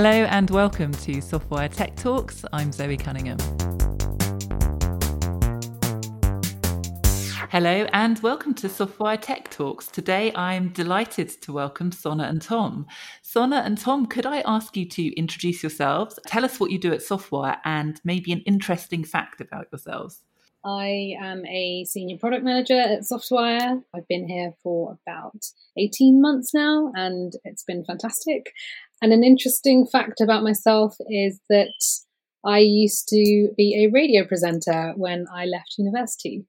Hello and welcome to Softwire Tech Talks. I'm Zoe Cunningham. Hello and welcome to Softwire Tech Talks. Today I'm delighted to welcome Sona and Tom. Sona and Tom, could I ask you to introduce yourselves? Tell us what you do at Softwire, and maybe an interesting fact about yourselves. I am a senior product manager at Softwire. I've been here for about 18 months now and it's been fantastic. And an interesting fact about myself is that I used to be a radio presenter when I left university.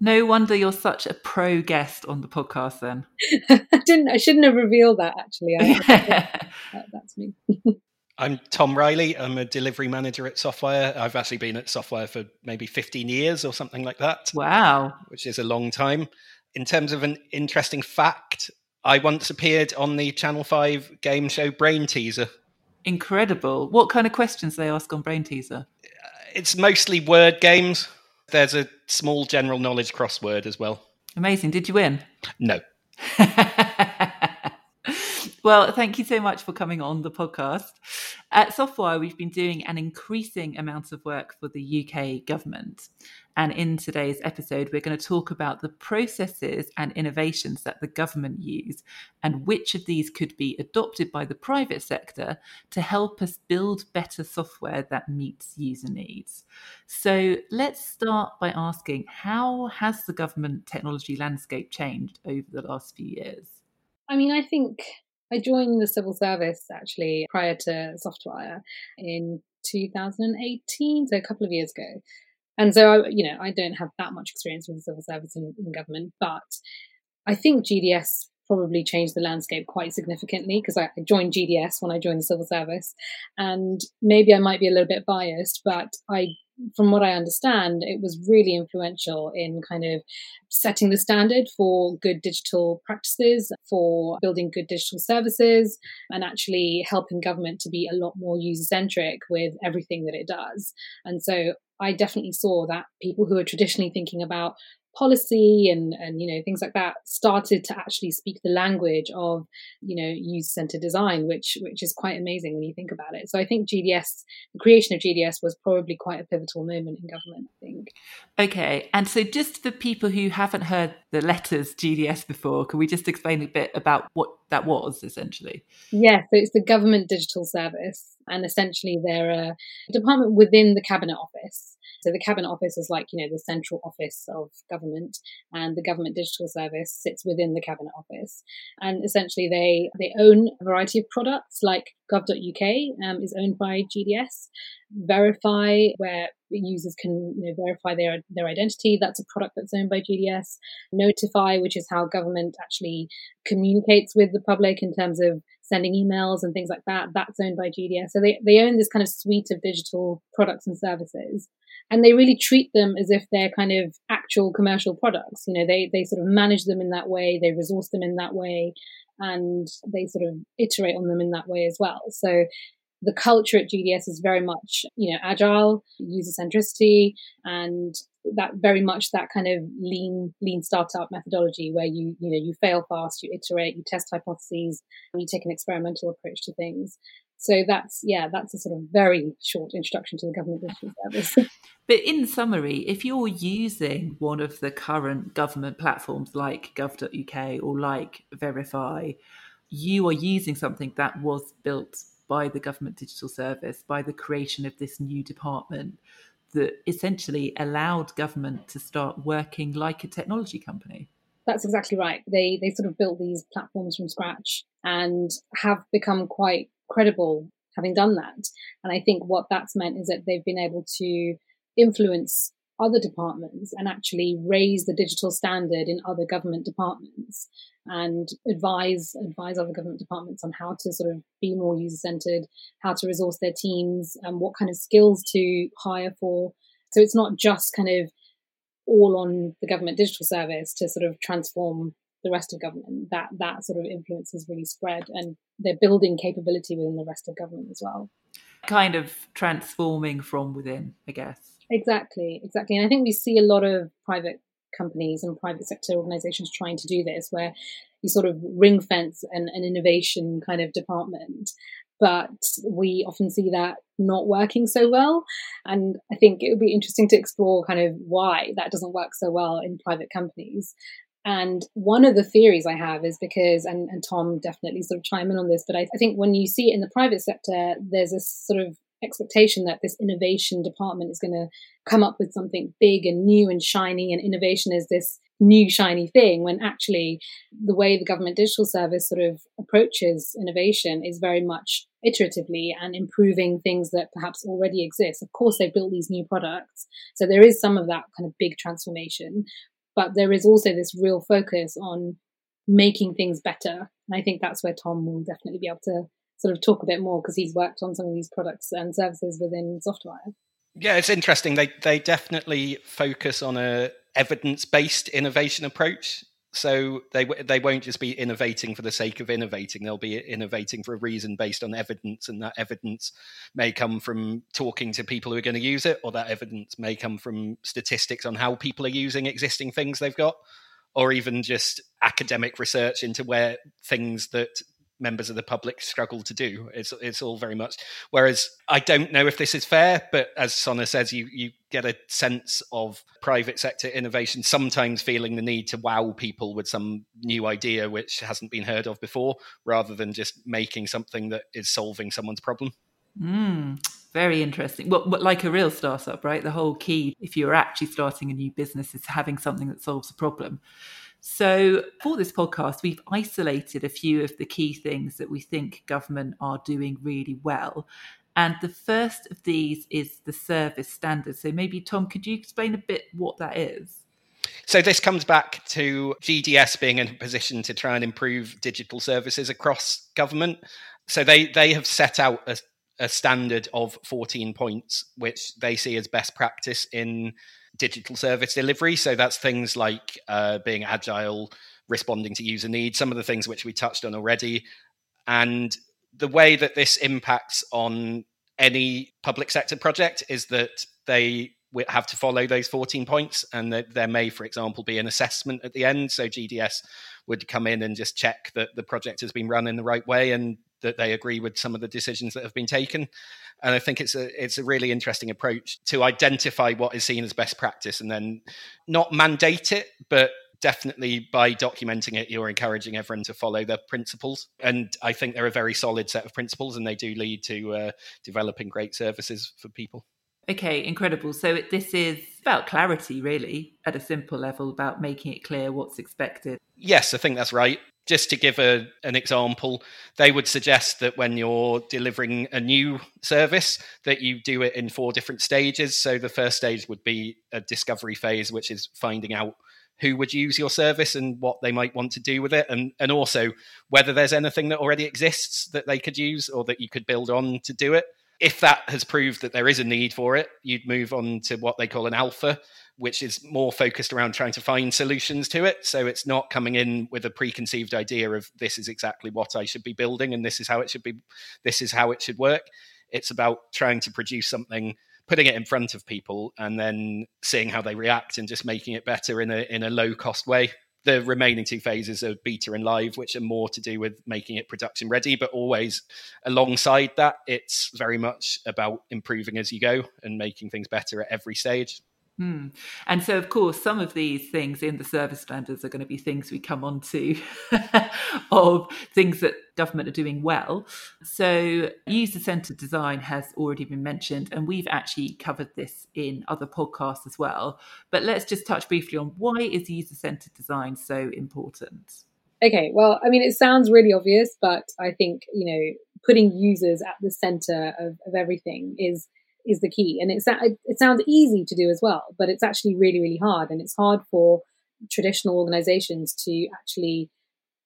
No wonder you're such a pro guest on the podcast then. I didn't I shouldn't have revealed that actually. I, that's me. I'm Tom Riley. I'm a delivery manager at Softwire. I've actually been at Softwire for maybe 15 years or something like that. Wow. Which is a long time. In terms of an interesting fact, I once appeared on the Channel 5 game show Brain Teaser. Incredible. What kind of questions do they ask on Brain Teaser? Uh, it's mostly word games. There's a small general knowledge crossword as well. Amazing. Did you win? No. well, thank you so much for coming on the podcast. At Softwire, we've been doing an increasing amount of work for the UK government. And in today's episode, we're going to talk about the processes and innovations that the government use and which of these could be adopted by the private sector to help us build better software that meets user needs. So let's start by asking how has the government technology landscape changed over the last few years? I mean, I think I joined the civil service actually prior to Softwire in 2018, so a couple of years ago. And so, I, you know, I don't have that much experience with the civil service in, in government, but I think GDS probably changed the landscape quite significantly because I joined GDS when I joined the civil service. And maybe I might be a little bit biased, but I, from what I understand, it was really influential in kind of setting the standard for good digital practices, for building good digital services, and actually helping government to be a lot more user centric with everything that it does. And so I definitely saw that people who are traditionally thinking about policy and and you know things like that started to actually speak the language of you know user centered design which which is quite amazing when you think about it. So i think gds the creation of gds was probably quite a pivotal moment in government i think. Okay and so just for people who haven't heard the letters gds before can we just explain a bit about what that was essentially? Yeah so it's the government digital service and essentially they're a department within the cabinet office so the Cabinet Office is like, you know, the central office of government and the Government Digital Service sits within the Cabinet Office. And essentially they, they own a variety of products like gov.uk um, is owned by GDS. Verify, where users can you know, verify their their identity, that's a product that's owned by GDS. Notify, which is how government actually communicates with the public in terms of sending emails and things like that, that's owned by GDS. So they, they own this kind of suite of digital products and services and they really treat them as if they're kind of actual commercial products. You know, they they sort of manage them in that way, they resource them in that way, and they sort of iterate on them in that way as well. So the culture at GDS is very much, you know, agile, user centricity, and that very much that kind of lean lean startup methodology where you you know you fail fast, you iterate, you test hypotheses, and you take an experimental approach to things. So that's yeah, that's a sort of very short introduction to the government digital service. but in summary, if you're using one of the current government platforms like gov.uk or like Verify, you are using something that was built by the government digital service, by the creation of this new department that essentially allowed government to start working like a technology company. That's exactly right. They they sort of built these platforms from scratch and have become quite credible having done that. And I think what that's meant is that they've been able to influence other departments and actually raise the digital standard in other government departments and advise advise other government departments on how to sort of be more user centered, how to resource their teams, and what kind of skills to hire for. So it's not just kind of all on the government digital service to sort of transform the rest of government. That that sort of influence has really spread, and they're building capability within the rest of government as well. Kind of transforming from within, I guess. Exactly, exactly. And I think we see a lot of private companies and private sector organizations trying to do this, where you sort of ring fence an, an innovation kind of department but we often see that not working so well. And I think it would be interesting to explore kind of why that doesn't work so well in private companies. And one of the theories I have is because, and, and Tom definitely sort of chime in on this, but I, I think when you see it in the private sector, there's a sort of expectation that this innovation department is going to come up with something big and new and shiny, and innovation is this new shiny thing when actually the way the government digital service sort of approaches innovation is very much iteratively and improving things that perhaps already exist. Of course, they've built these new products. So there is some of that kind of big transformation, but there is also this real focus on making things better. And I think that's where Tom will definitely be able to sort of talk a bit more because he's worked on some of these products and services within Softwire. Yeah, it's interesting. They they definitely focus on a evidence based innovation approach. So they they won't just be innovating for the sake of innovating. They'll be innovating for a reason based on evidence, and that evidence may come from talking to people who are going to use it, or that evidence may come from statistics on how people are using existing things they've got, or even just academic research into where things that members of the public struggle to do. It's it's all very much. Whereas I don't know if this is fair, but as Sona says, you you get a sense of private sector innovation sometimes feeling the need to wow people with some new idea which hasn't been heard of before, rather than just making something that is solving someone's problem. Mm, very interesting. Well, like a real startup, right? The whole key, if you're actually starting a new business, is having something that solves a problem. So, for this podcast, we've isolated a few of the key things that we think government are doing really well. And the first of these is the service standard. So, maybe, Tom, could you explain a bit what that is? So, this comes back to GDS being in a position to try and improve digital services across government. So, they, they have set out a, a standard of 14 points, which they see as best practice in digital service delivery. So that's things like uh, being agile, responding to user needs, some of the things which we touched on already. And the way that this impacts on any public sector project is that they have to follow those 14 points and that there may for example be an assessment at the end so gds would come in and just check that the project has been run in the right way and that they agree with some of the decisions that have been taken. And I think it's a it's a really interesting approach to identify what is seen as best practice and then not mandate it, but definitely by documenting it, you're encouraging everyone to follow the principles. And I think they're a very solid set of principles, and they do lead to uh, developing great services for people. Okay, incredible. So this is about clarity, really, at a simple level, about making it clear what's expected. Yes, I think that's right just to give a, an example, they would suggest that when you're delivering a new service, that you do it in four different stages. So the first stage would be a discovery phase, which is finding out who would use your service and what they might want to do with it, and and also whether there's anything that already exists that they could use or that you could build on to do it. If that has proved that there is a need for it, you'd move on to what they call an alpha, which is more focused around trying to find solutions to it. So it's not coming in with a preconceived idea of this is exactly what I should be building and this is how it should be, this is how it should work. It's about trying to produce something, putting it in front of people, and then seeing how they react and just making it better in a in a low cost way. The remaining two phases are beta and live, which are more to do with making it production ready, but always alongside that, it's very much about improving as you go and making things better at every stage. Hmm. And so, of course, some of these things in the service standards are going to be things we come on to of things that government are doing well. So, user centered design has already been mentioned, and we've actually covered this in other podcasts as well. But let's just touch briefly on why is user centered design so important? Okay, well, I mean, it sounds really obvious, but I think, you know, putting users at the center of, of everything is is the key. And it's it sounds easy to do as well, but it's actually really really hard, and it's hard for traditional organizations to actually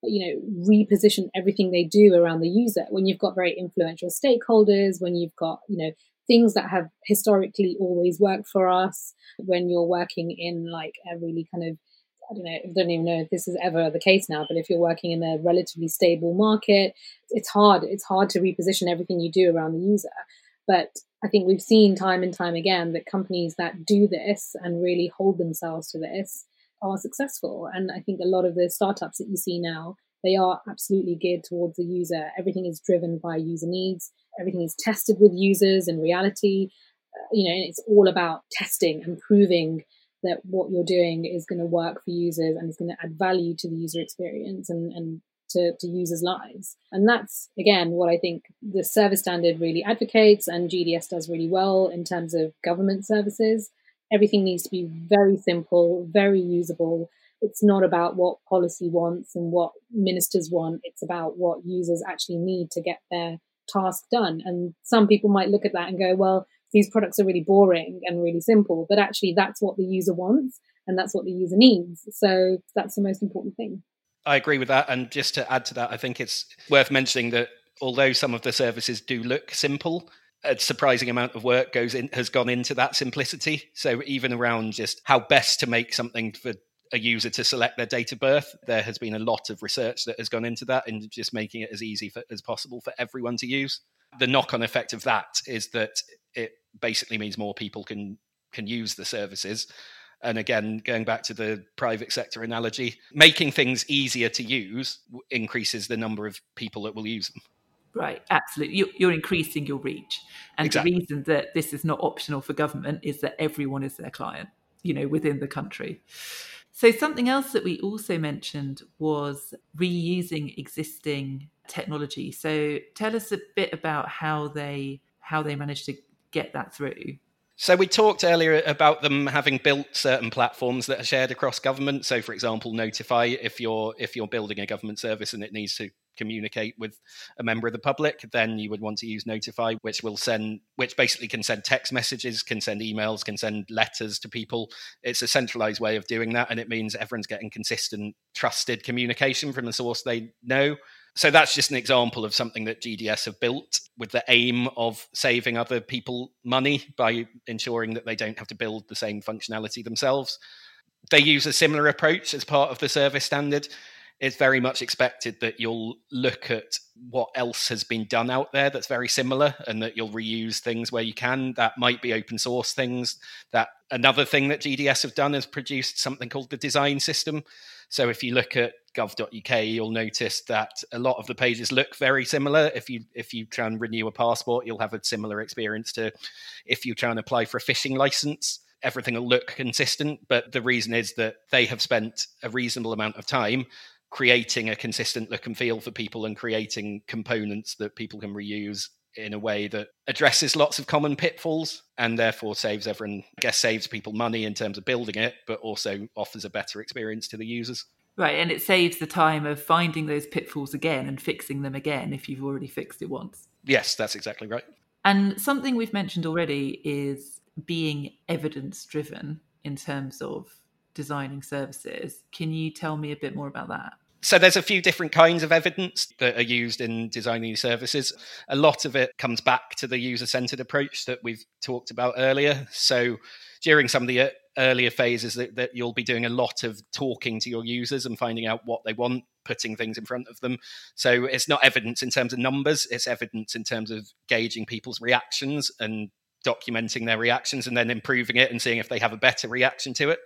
you know reposition everything they do around the user when you've got very influential stakeholders when you've got you know things that have historically always worked for us when you're working in like a really kind of I don't know, I don't even know if this is ever the case now, but if you're working in a relatively stable market, it's hard. It's hard to reposition everything you do around the user. But I think we've seen time and time again that companies that do this and really hold themselves to this are successful. And I think a lot of the startups that you see now they are absolutely geared towards the user. Everything is driven by user needs. Everything is tested with users in reality. Uh, you know, it's all about testing and proving that what you're doing is going to work for users and is going to add value to the user experience and, and to, to users' lives. And that's, again, what I think the service standard really advocates and GDS does really well in terms of government services. Everything needs to be very simple, very usable. It's not about what policy wants and what ministers want. It's about what users actually need to get their task done. And some people might look at that and go, well, these products are really boring and really simple, but actually that's what the user wants and that's what the user needs. So that's the most important thing. I agree with that. And just to add to that, I think it's worth mentioning that although some of the services do look simple, a surprising amount of work goes in has gone into that simplicity. So even around just how best to make something for a user to select their date of birth, there has been a lot of research that has gone into that and just making it as easy for, as possible for everyone to use. The knock-on effect of that is that it basically means more people can can use the services and again, going back to the private sector analogy, making things easier to use increases the number of people that will use them. Right, absolutely. You're increasing your reach. And exactly. the reason that this is not optional for government is that everyone is their client, you know, within the country. So, something else that we also mentioned was reusing existing technology. So, tell us a bit about how they how they managed to get that through. So we talked earlier about them having built certain platforms that are shared across government. So, for example, Notify if you're if you're building a government service and it needs to communicate with a member of the public, then you would want to use Notify, which will send, which basically can send text messages, can send emails, can send letters to people. It's a centralized way of doing that, and it means everyone's getting consistent, trusted communication from the source they know so that's just an example of something that GDS have built with the aim of saving other people money by ensuring that they don't have to build the same functionality themselves. They use a similar approach as part of the service standard. It's very much expected that you'll look at what else has been done out there that's very similar and that you'll reuse things where you can. That might be open source things. That another thing that GDS have done is produced something called the design system. So if you look at gov.uk, you'll notice that a lot of the pages look very similar. If you if you try and renew a passport, you'll have a similar experience to if you try and apply for a fishing license. Everything will look consistent, but the reason is that they have spent a reasonable amount of time creating a consistent look and feel for people and creating components that people can reuse in a way that addresses lots of common pitfalls and therefore saves everyone, I guess, saves people money in terms of building it, but also offers a better experience to the users. Right, and it saves the time of finding those pitfalls again and fixing them again if you've already fixed it once. Yes, that's exactly right. And something we've mentioned already is being evidence driven in terms of designing services. Can you tell me a bit more about that? So there's a few different kinds of evidence that are used in designing services. A lot of it comes back to the user-centered approach that we've talked about earlier. So during some of the uh, earlier phases that, that you'll be doing a lot of talking to your users and finding out what they want putting things in front of them so it's not evidence in terms of numbers it's evidence in terms of gauging people's reactions and documenting their reactions and then improving it and seeing if they have a better reaction to it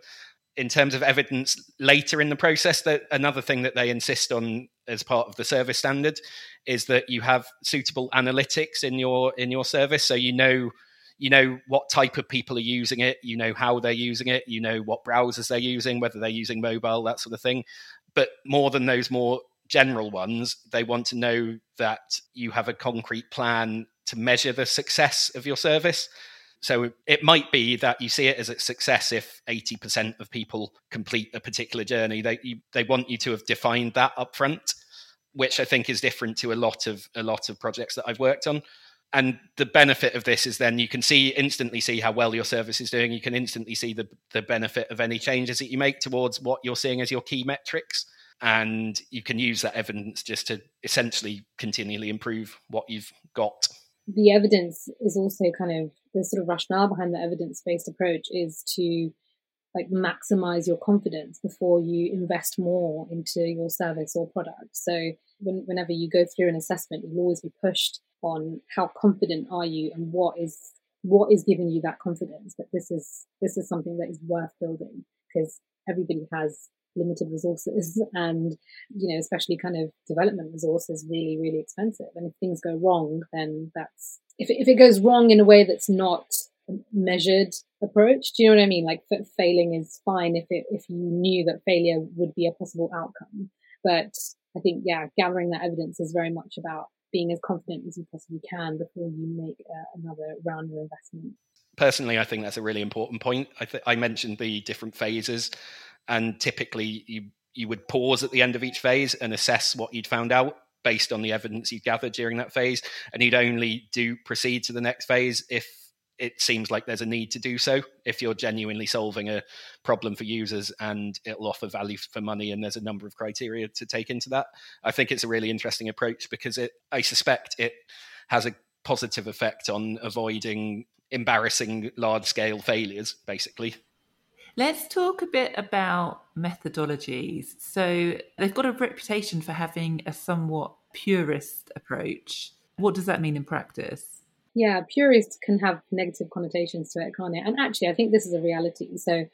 in terms of evidence later in the process that another thing that they insist on as part of the service standard is that you have suitable analytics in your in your service so you know you know what type of people are using it, you know how they're using it, you know what browsers they're using, whether they're using mobile, that sort of thing. But more than those more general ones, they want to know that you have a concrete plan to measure the success of your service. So it might be that you see it as a success if 80% of people complete a particular journey. They you, they want you to have defined that upfront, which I think is different to a lot of a lot of projects that I've worked on. And the benefit of this is then you can see instantly see how well your service is doing. You can instantly see the, the benefit of any changes that you make towards what you're seeing as your key metrics. And you can use that evidence just to essentially continually improve what you've got the evidence is also kind of the sort of rationale behind the evidence-based approach is to like maximize your confidence before you invest more into your service or product. So when, whenever you go through an assessment you'll always be pushed on how confident are you and what is what is giving you that confidence that this is this is something that is worth building because everybody has limited resources and you know especially kind of development resources really really expensive. And if things go wrong then that's if, if it goes wrong in a way that's not measured approach do you know what i mean? Like failing is fine if it if you knew that failure would be a possible outcome. But i think yeah gathering that evidence is very much about being as confident as you possibly can before you make uh, another round of investment. Personally i think that's a really important point. I, th- I mentioned the different phases and typically you you would pause at the end of each phase and assess what you'd found out based on the evidence you'd gathered during that phase. And you'd only do proceed to the next phase if it seems like there's a need to do so if you're genuinely solving a problem for users and it'll offer value for money and there's a number of criteria to take into that. I think it's a really interesting approach because it i suspect it has a positive effect on avoiding embarrassing large scale failures basically Let's talk a bit about methodologies. So, they've got a reputation for having a somewhat purist approach. What does that mean in practice? Yeah, purist can have negative connotations to it, can't it? And actually, I think this is a reality. So,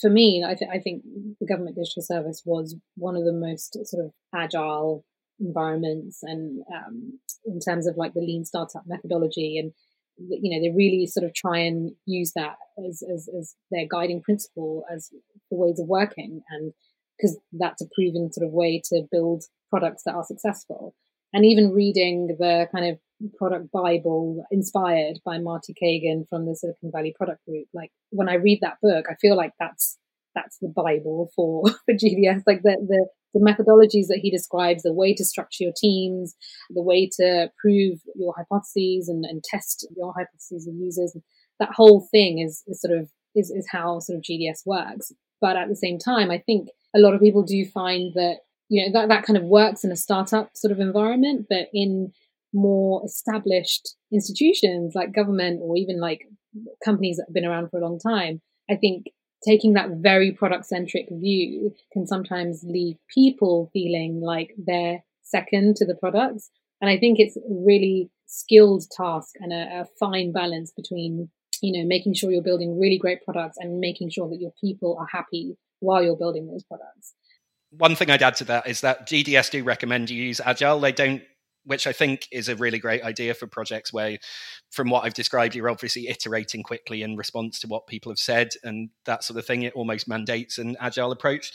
for me, I, th- I think the government digital service was one of the most sort of agile environments and um, in terms of like the lean startup methodology and you know they really sort of try and use that as, as, as their guiding principle as for ways of working and because that's a proven sort of way to build products that are successful. And even reading the kind of product bible inspired by marty cagan from the silicon valley product group like when i read that book i feel like that's that's the bible for for gds like the the the methodologies that he describes, the way to structure your teams, the way to prove your hypotheses and, and test your hypotheses with users. That whole thing is, is sort of is, is how sort of GDS works. But at the same time, I think a lot of people do find that you know that, that kind of works in a startup sort of environment, but in more established institutions like government or even like companies that have been around for a long time, I think taking that very product centric view can sometimes leave people feeling like they're second to the products. And I think it's a really skilled task and a, a fine balance between, you know, making sure you're building really great products and making sure that your people are happy while you're building those products. One thing I'd add to that is that GDS do recommend you use Agile. They don't which I think is a really great idea for projects where, from what I've described, you're obviously iterating quickly in response to what people have said and that sort of thing. It almost mandates an agile approach.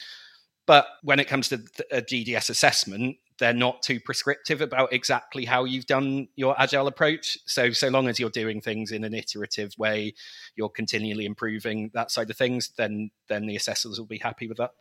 But when it comes to a GDS assessment, they're not too prescriptive about exactly how you've done your agile approach. So, so long as you're doing things in an iterative way, you're continually improving that side of things, then then the assessors will be happy with that.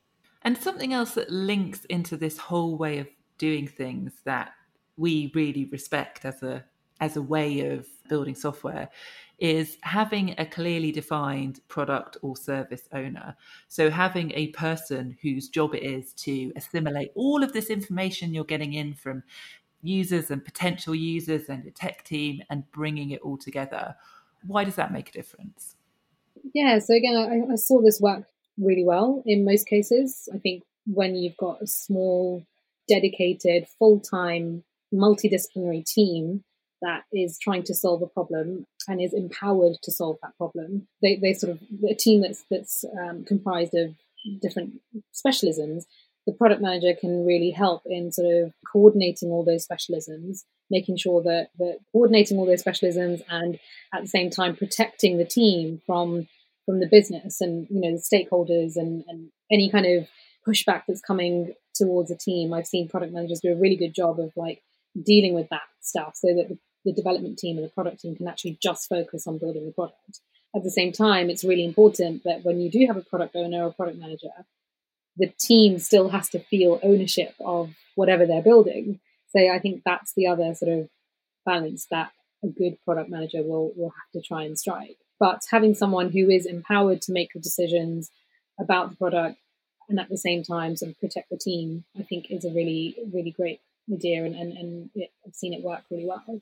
And something else that links into this whole way of doing things that we really respect as a as a way of building software is having a clearly defined product or service owner. So, having a person whose job it is to assimilate all of this information you're getting in from users and potential users and a tech team and bringing it all together. Why does that make a difference? Yeah, so again, I, I saw this work really well in most cases. I think when you've got a small, dedicated, full time multidisciplinary team that is trying to solve a problem and is empowered to solve that problem. They, they sort of a team that's that's um, comprised of different specialisms. The product manager can really help in sort of coordinating all those specialisms, making sure that that coordinating all those specialisms and at the same time protecting the team from from the business and you know the stakeholders and, and any kind of pushback that's coming towards a team. I've seen product managers do a really good job of like dealing with that stuff so that the, the development team and the product team can actually just focus on building the product. At the same time, it's really important that when you do have a product owner or product manager, the team still has to feel ownership of whatever they're building. So I think that's the other sort of balance that a good product manager will, will have to try and strike. But having someone who is empowered to make the decisions about the product and at the same time sort of protect the team, I think is a really, really great idea, and and, and it, I've seen it work really well.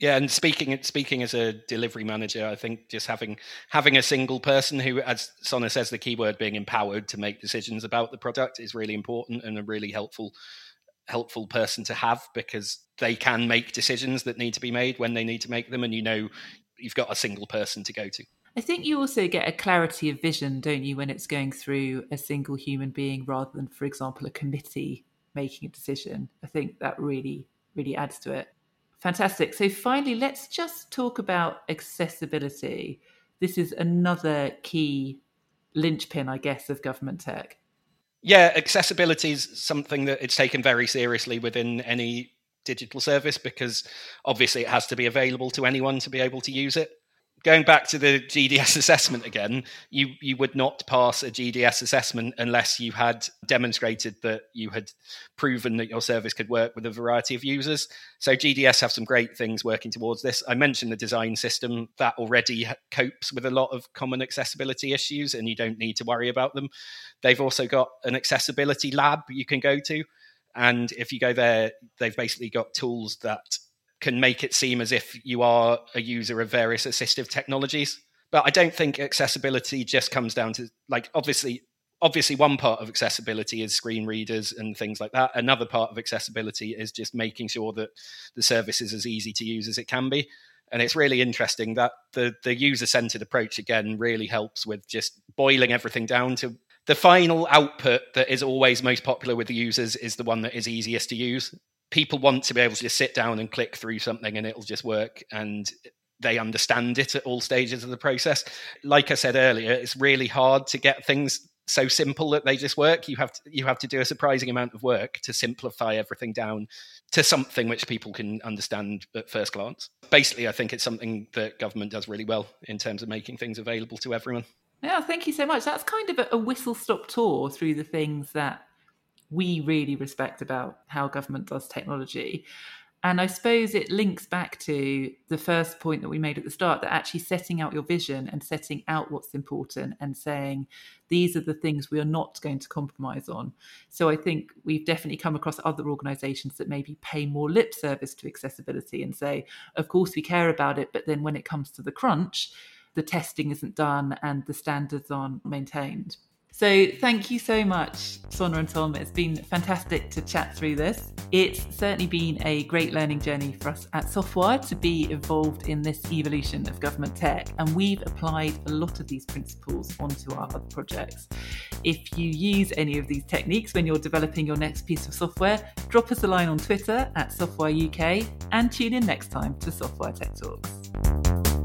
Yeah, and speaking speaking as a delivery manager, I think just having having a single person who, as Sona says, the keyword being empowered to make decisions about the product is really important and a really helpful helpful person to have because they can make decisions that need to be made when they need to make them, and you know you've got a single person to go to. I think you also get a clarity of vision, don't you, when it's going through a single human being rather than, for example, a committee making a decision. I think that really, really adds to it. Fantastic. So, finally, let's just talk about accessibility. This is another key linchpin, I guess, of government tech. Yeah, accessibility is something that it's taken very seriously within any digital service because obviously it has to be available to anyone to be able to use it going back to the GDS assessment again, you you would not pass a GDS assessment unless you had demonstrated that you had proven that your service could work with a variety of users. So GDS have some great things working towards this. I mentioned the design system that already copes with a lot of common accessibility issues, and you don't need to worry about them. They've also got an accessibility lab you can go to. And if you go there, they've basically got tools that can make it seem as if you are a user of various assistive technologies. But I don't think accessibility just comes down to like obviously obviously one part of accessibility is screen readers and things like that. Another part of accessibility is just making sure that the service is as easy to use as it can be. And it's really interesting that the the user centered approach again really helps with just boiling everything down to the final output that is always most popular with the users is the one that is easiest to use people want to be able to just sit down and click through something and it'll just work and they understand it at all stages of the process. Like I said earlier, it's really hard to get things so simple that they just work. You have to, you have to do a surprising amount of work to simplify everything down to something which people can understand at first glance. Basically, I think it's something that government does really well in terms of making things available to everyone. Yeah, thank you so much. That's kind of a, whistle stop tour through the things that we really respect about how government does technology. And I suppose it links back to the first point that we made at the start that actually setting out your vision and setting out what's important and saying these are the things we are not going to compromise on. So I think we've definitely come across other organizations that maybe pay more lip service to accessibility and say, of course, we care about it, but then when it comes to the crunch, the testing isn't done and the standards aren't maintained. So, thank you so much, Sona and Tom. It's been fantastic to chat through this. It's certainly been a great learning journey for us at Softwire to be involved in this evolution of government tech, and we've applied a lot of these principles onto our other projects. If you use any of these techniques when you're developing your next piece of software, drop us a line on Twitter at Softwire UK and tune in next time to Softwire Tech Talks.